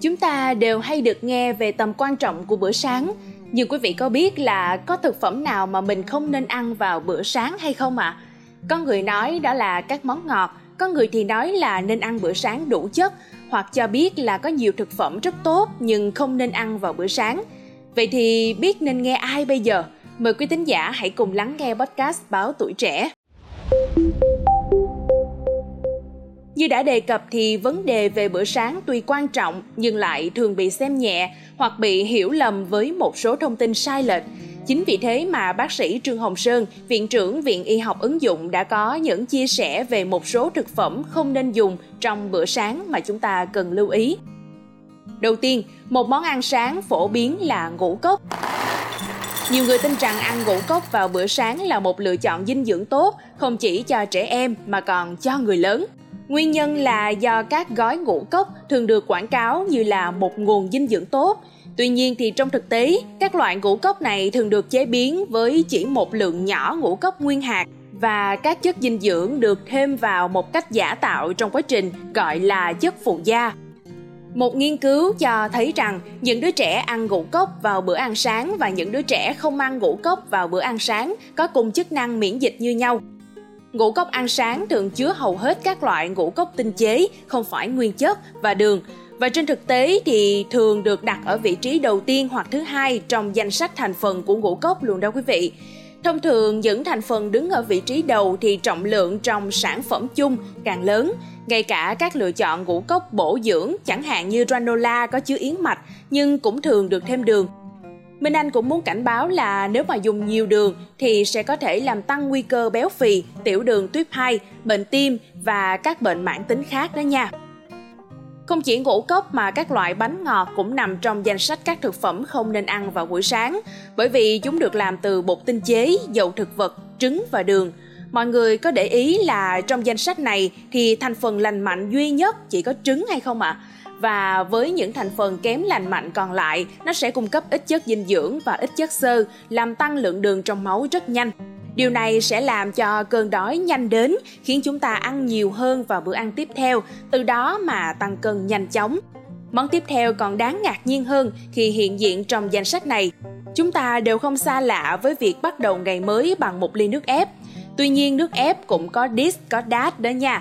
Chúng ta đều hay được nghe về tầm quan trọng của bữa sáng, nhưng quý vị có biết là có thực phẩm nào mà mình không nên ăn vào bữa sáng hay không ạ? À? Có người nói đó là các món ngọt, có người thì nói là nên ăn bữa sáng đủ chất, hoặc cho biết là có nhiều thực phẩm rất tốt nhưng không nên ăn vào bữa sáng. Vậy thì biết nên nghe ai bây giờ? Mời quý thính giả hãy cùng lắng nghe podcast Báo Tuổi Trẻ. Như đã đề cập thì vấn đề về bữa sáng tuy quan trọng nhưng lại thường bị xem nhẹ hoặc bị hiểu lầm với một số thông tin sai lệch. Chính vì thế mà bác sĩ Trương Hồng Sơn, Viện trưởng Viện Y học ứng dụng đã có những chia sẻ về một số thực phẩm không nên dùng trong bữa sáng mà chúng ta cần lưu ý. Đầu tiên, một món ăn sáng phổ biến là ngũ cốc. Nhiều người tin rằng ăn ngũ cốc vào bữa sáng là một lựa chọn dinh dưỡng tốt, không chỉ cho trẻ em mà còn cho người lớn. Nguyên nhân là do các gói ngũ cốc thường được quảng cáo như là một nguồn dinh dưỡng tốt. Tuy nhiên thì trong thực tế, các loại ngũ cốc này thường được chế biến với chỉ một lượng nhỏ ngũ cốc nguyên hạt và các chất dinh dưỡng được thêm vào một cách giả tạo trong quá trình gọi là chất phụ gia. Một nghiên cứu cho thấy rằng những đứa trẻ ăn ngũ cốc vào bữa ăn sáng và những đứa trẻ không ăn ngũ cốc vào bữa ăn sáng có cùng chức năng miễn dịch như nhau. Ngũ cốc ăn sáng thường chứa hầu hết các loại ngũ cốc tinh chế, không phải nguyên chất và đường. Và trên thực tế thì thường được đặt ở vị trí đầu tiên hoặc thứ hai trong danh sách thành phần của ngũ cốc luôn đó quý vị. Thông thường những thành phần đứng ở vị trí đầu thì trọng lượng trong sản phẩm chung càng lớn. Ngay cả các lựa chọn ngũ cốc bổ dưỡng chẳng hạn như granola có chứa yến mạch nhưng cũng thường được thêm đường Minh Anh cũng muốn cảnh báo là nếu mà dùng nhiều đường thì sẽ có thể làm tăng nguy cơ béo phì, tiểu đường tuyếp 2, bệnh tim và các bệnh mãn tính khác đó nha. Không chỉ ngũ cốc mà các loại bánh ngọt cũng nằm trong danh sách các thực phẩm không nên ăn vào buổi sáng bởi vì chúng được làm từ bột tinh chế, dầu thực vật, trứng và đường. Mọi người có để ý là trong danh sách này thì thành phần lành mạnh duy nhất chỉ có trứng hay không ạ? À? Và với những thành phần kém lành mạnh còn lại, nó sẽ cung cấp ít chất dinh dưỡng và ít chất xơ, làm tăng lượng đường trong máu rất nhanh. Điều này sẽ làm cho cơn đói nhanh đến, khiến chúng ta ăn nhiều hơn vào bữa ăn tiếp theo, từ đó mà tăng cân nhanh chóng. Món tiếp theo còn đáng ngạc nhiên hơn khi hiện diện trong danh sách này. Chúng ta đều không xa lạ với việc bắt đầu ngày mới bằng một ly nước ép. Tuy nhiên nước ép cũng có dis có dat đó nha.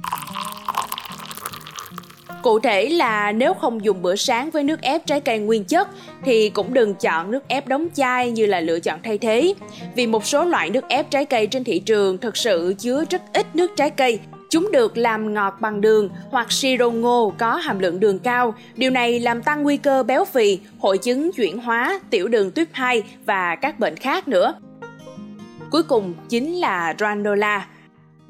Cụ thể là nếu không dùng bữa sáng với nước ép trái cây nguyên chất thì cũng đừng chọn nước ép đóng chai như là lựa chọn thay thế. Vì một số loại nước ép trái cây trên thị trường thực sự chứa rất ít nước trái cây Chúng được làm ngọt bằng đường hoặc siro ngô có hàm lượng đường cao. Điều này làm tăng nguy cơ béo phì, hội chứng chuyển hóa, tiểu đường tuyếp 2 và các bệnh khác nữa. Cuối cùng chính là granola.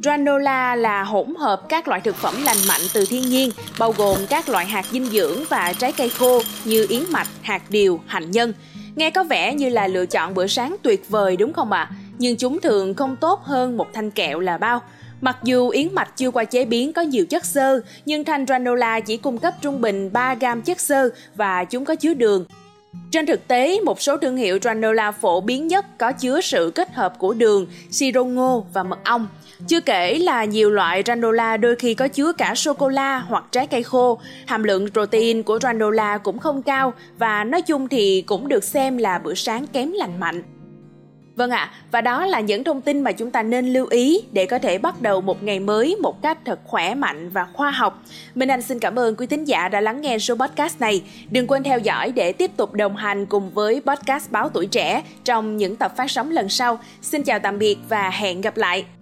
Granola là hỗn hợp các loại thực phẩm lành mạnh từ thiên nhiên, bao gồm các loại hạt dinh dưỡng và trái cây khô như yến mạch, hạt điều, hạnh nhân. Nghe có vẻ như là lựa chọn bữa sáng tuyệt vời đúng không ạ? À? Nhưng chúng thường không tốt hơn một thanh kẹo là bao. Mặc dù yến mạch chưa qua chế biến có nhiều chất xơ, nhưng thanh granola chỉ cung cấp trung bình 3 gram chất xơ và chúng có chứa đường. Trên thực tế, một số thương hiệu granola phổ biến nhất có chứa sự kết hợp của đường, siro ngô và mật ong. Chưa kể là nhiều loại granola đôi khi có chứa cả sô-cô-la hoặc trái cây khô, hàm lượng protein của granola cũng không cao và nói chung thì cũng được xem là bữa sáng kém lành mạnh. Vâng ạ, à, và đó là những thông tin mà chúng ta nên lưu ý để có thể bắt đầu một ngày mới một cách thật khỏe mạnh và khoa học. Minh Anh xin cảm ơn quý thính giả đã lắng nghe số podcast này. Đừng quên theo dõi để tiếp tục đồng hành cùng với podcast Báo Tuổi Trẻ trong những tập phát sóng lần sau. Xin chào tạm biệt và hẹn gặp lại.